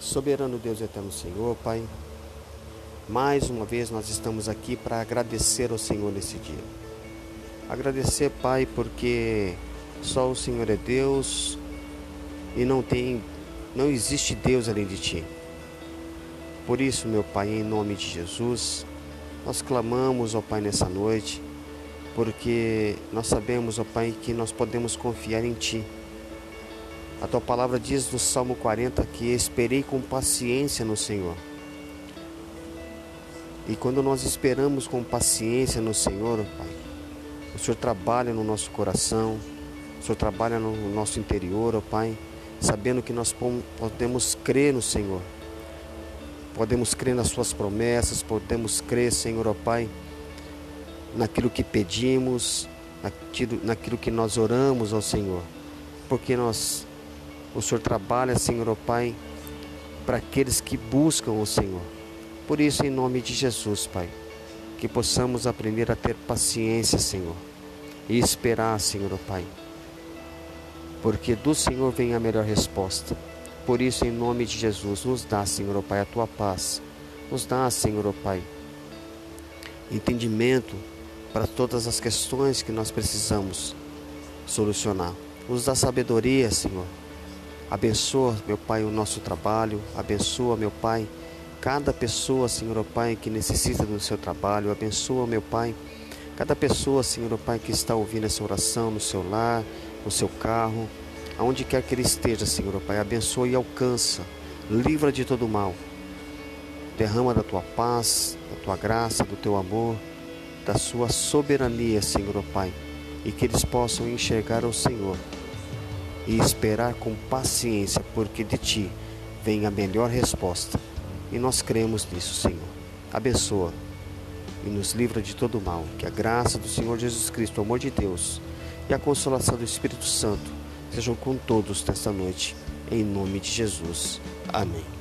Soberano Deus eterno Senhor, Pai, mais uma vez nós estamos aqui para agradecer ao Senhor nesse dia. Agradecer, Pai, porque só o Senhor é Deus e não tem, não existe Deus além de Ti. Por isso, meu Pai, em nome de Jesus, nós clamamos, ó Pai, nessa noite, porque nós sabemos, ó Pai, que nós podemos confiar em Ti a tua palavra diz no Salmo 40 que esperei com paciência no Senhor. E quando nós esperamos com paciência no Senhor, Pai, o Senhor trabalha no nosso coração, o Senhor trabalha no nosso interior, ó Pai, sabendo que nós podemos crer no Senhor. Podemos crer nas Suas promessas, podemos crer, Senhor, ó Pai, naquilo que pedimos, naquilo, naquilo que nós oramos ao Senhor. Porque nós o Senhor trabalha, Senhor, ó Pai, para aqueles que buscam o Senhor. Por isso, em nome de Jesus, Pai, que possamos aprender a ter paciência, Senhor, e esperar, Senhor, ó Pai, porque do Senhor vem a melhor resposta. Por isso, em nome de Jesus, nos dá, Senhor, ó Pai, a tua paz. Nos dá, Senhor, ó Pai, entendimento para todas as questões que nós precisamos solucionar. Nos dá sabedoria, Senhor, Abençoa, meu Pai, o nosso trabalho. Abençoa, meu Pai, cada pessoa, Senhor, oh Pai, que necessita do seu trabalho. Abençoa, meu Pai, cada pessoa, Senhor, oh Pai, que está ouvindo essa oração no seu lar, no seu carro, aonde quer que ele esteja, Senhor, oh Pai. Abençoa e alcança. Livra de todo mal. Derrama da tua paz, da tua graça, do teu amor, da sua soberania, Senhor, Pai, e que eles possam enxergar o Senhor e esperar com paciência, porque de ti vem a melhor resposta. E nós cremos nisso, Senhor. Abençoa e nos livra de todo mal. Que a graça do Senhor Jesus Cristo, o amor de Deus e a consolação do Espírito Santo sejam com todos nesta noite, em nome de Jesus. Amém.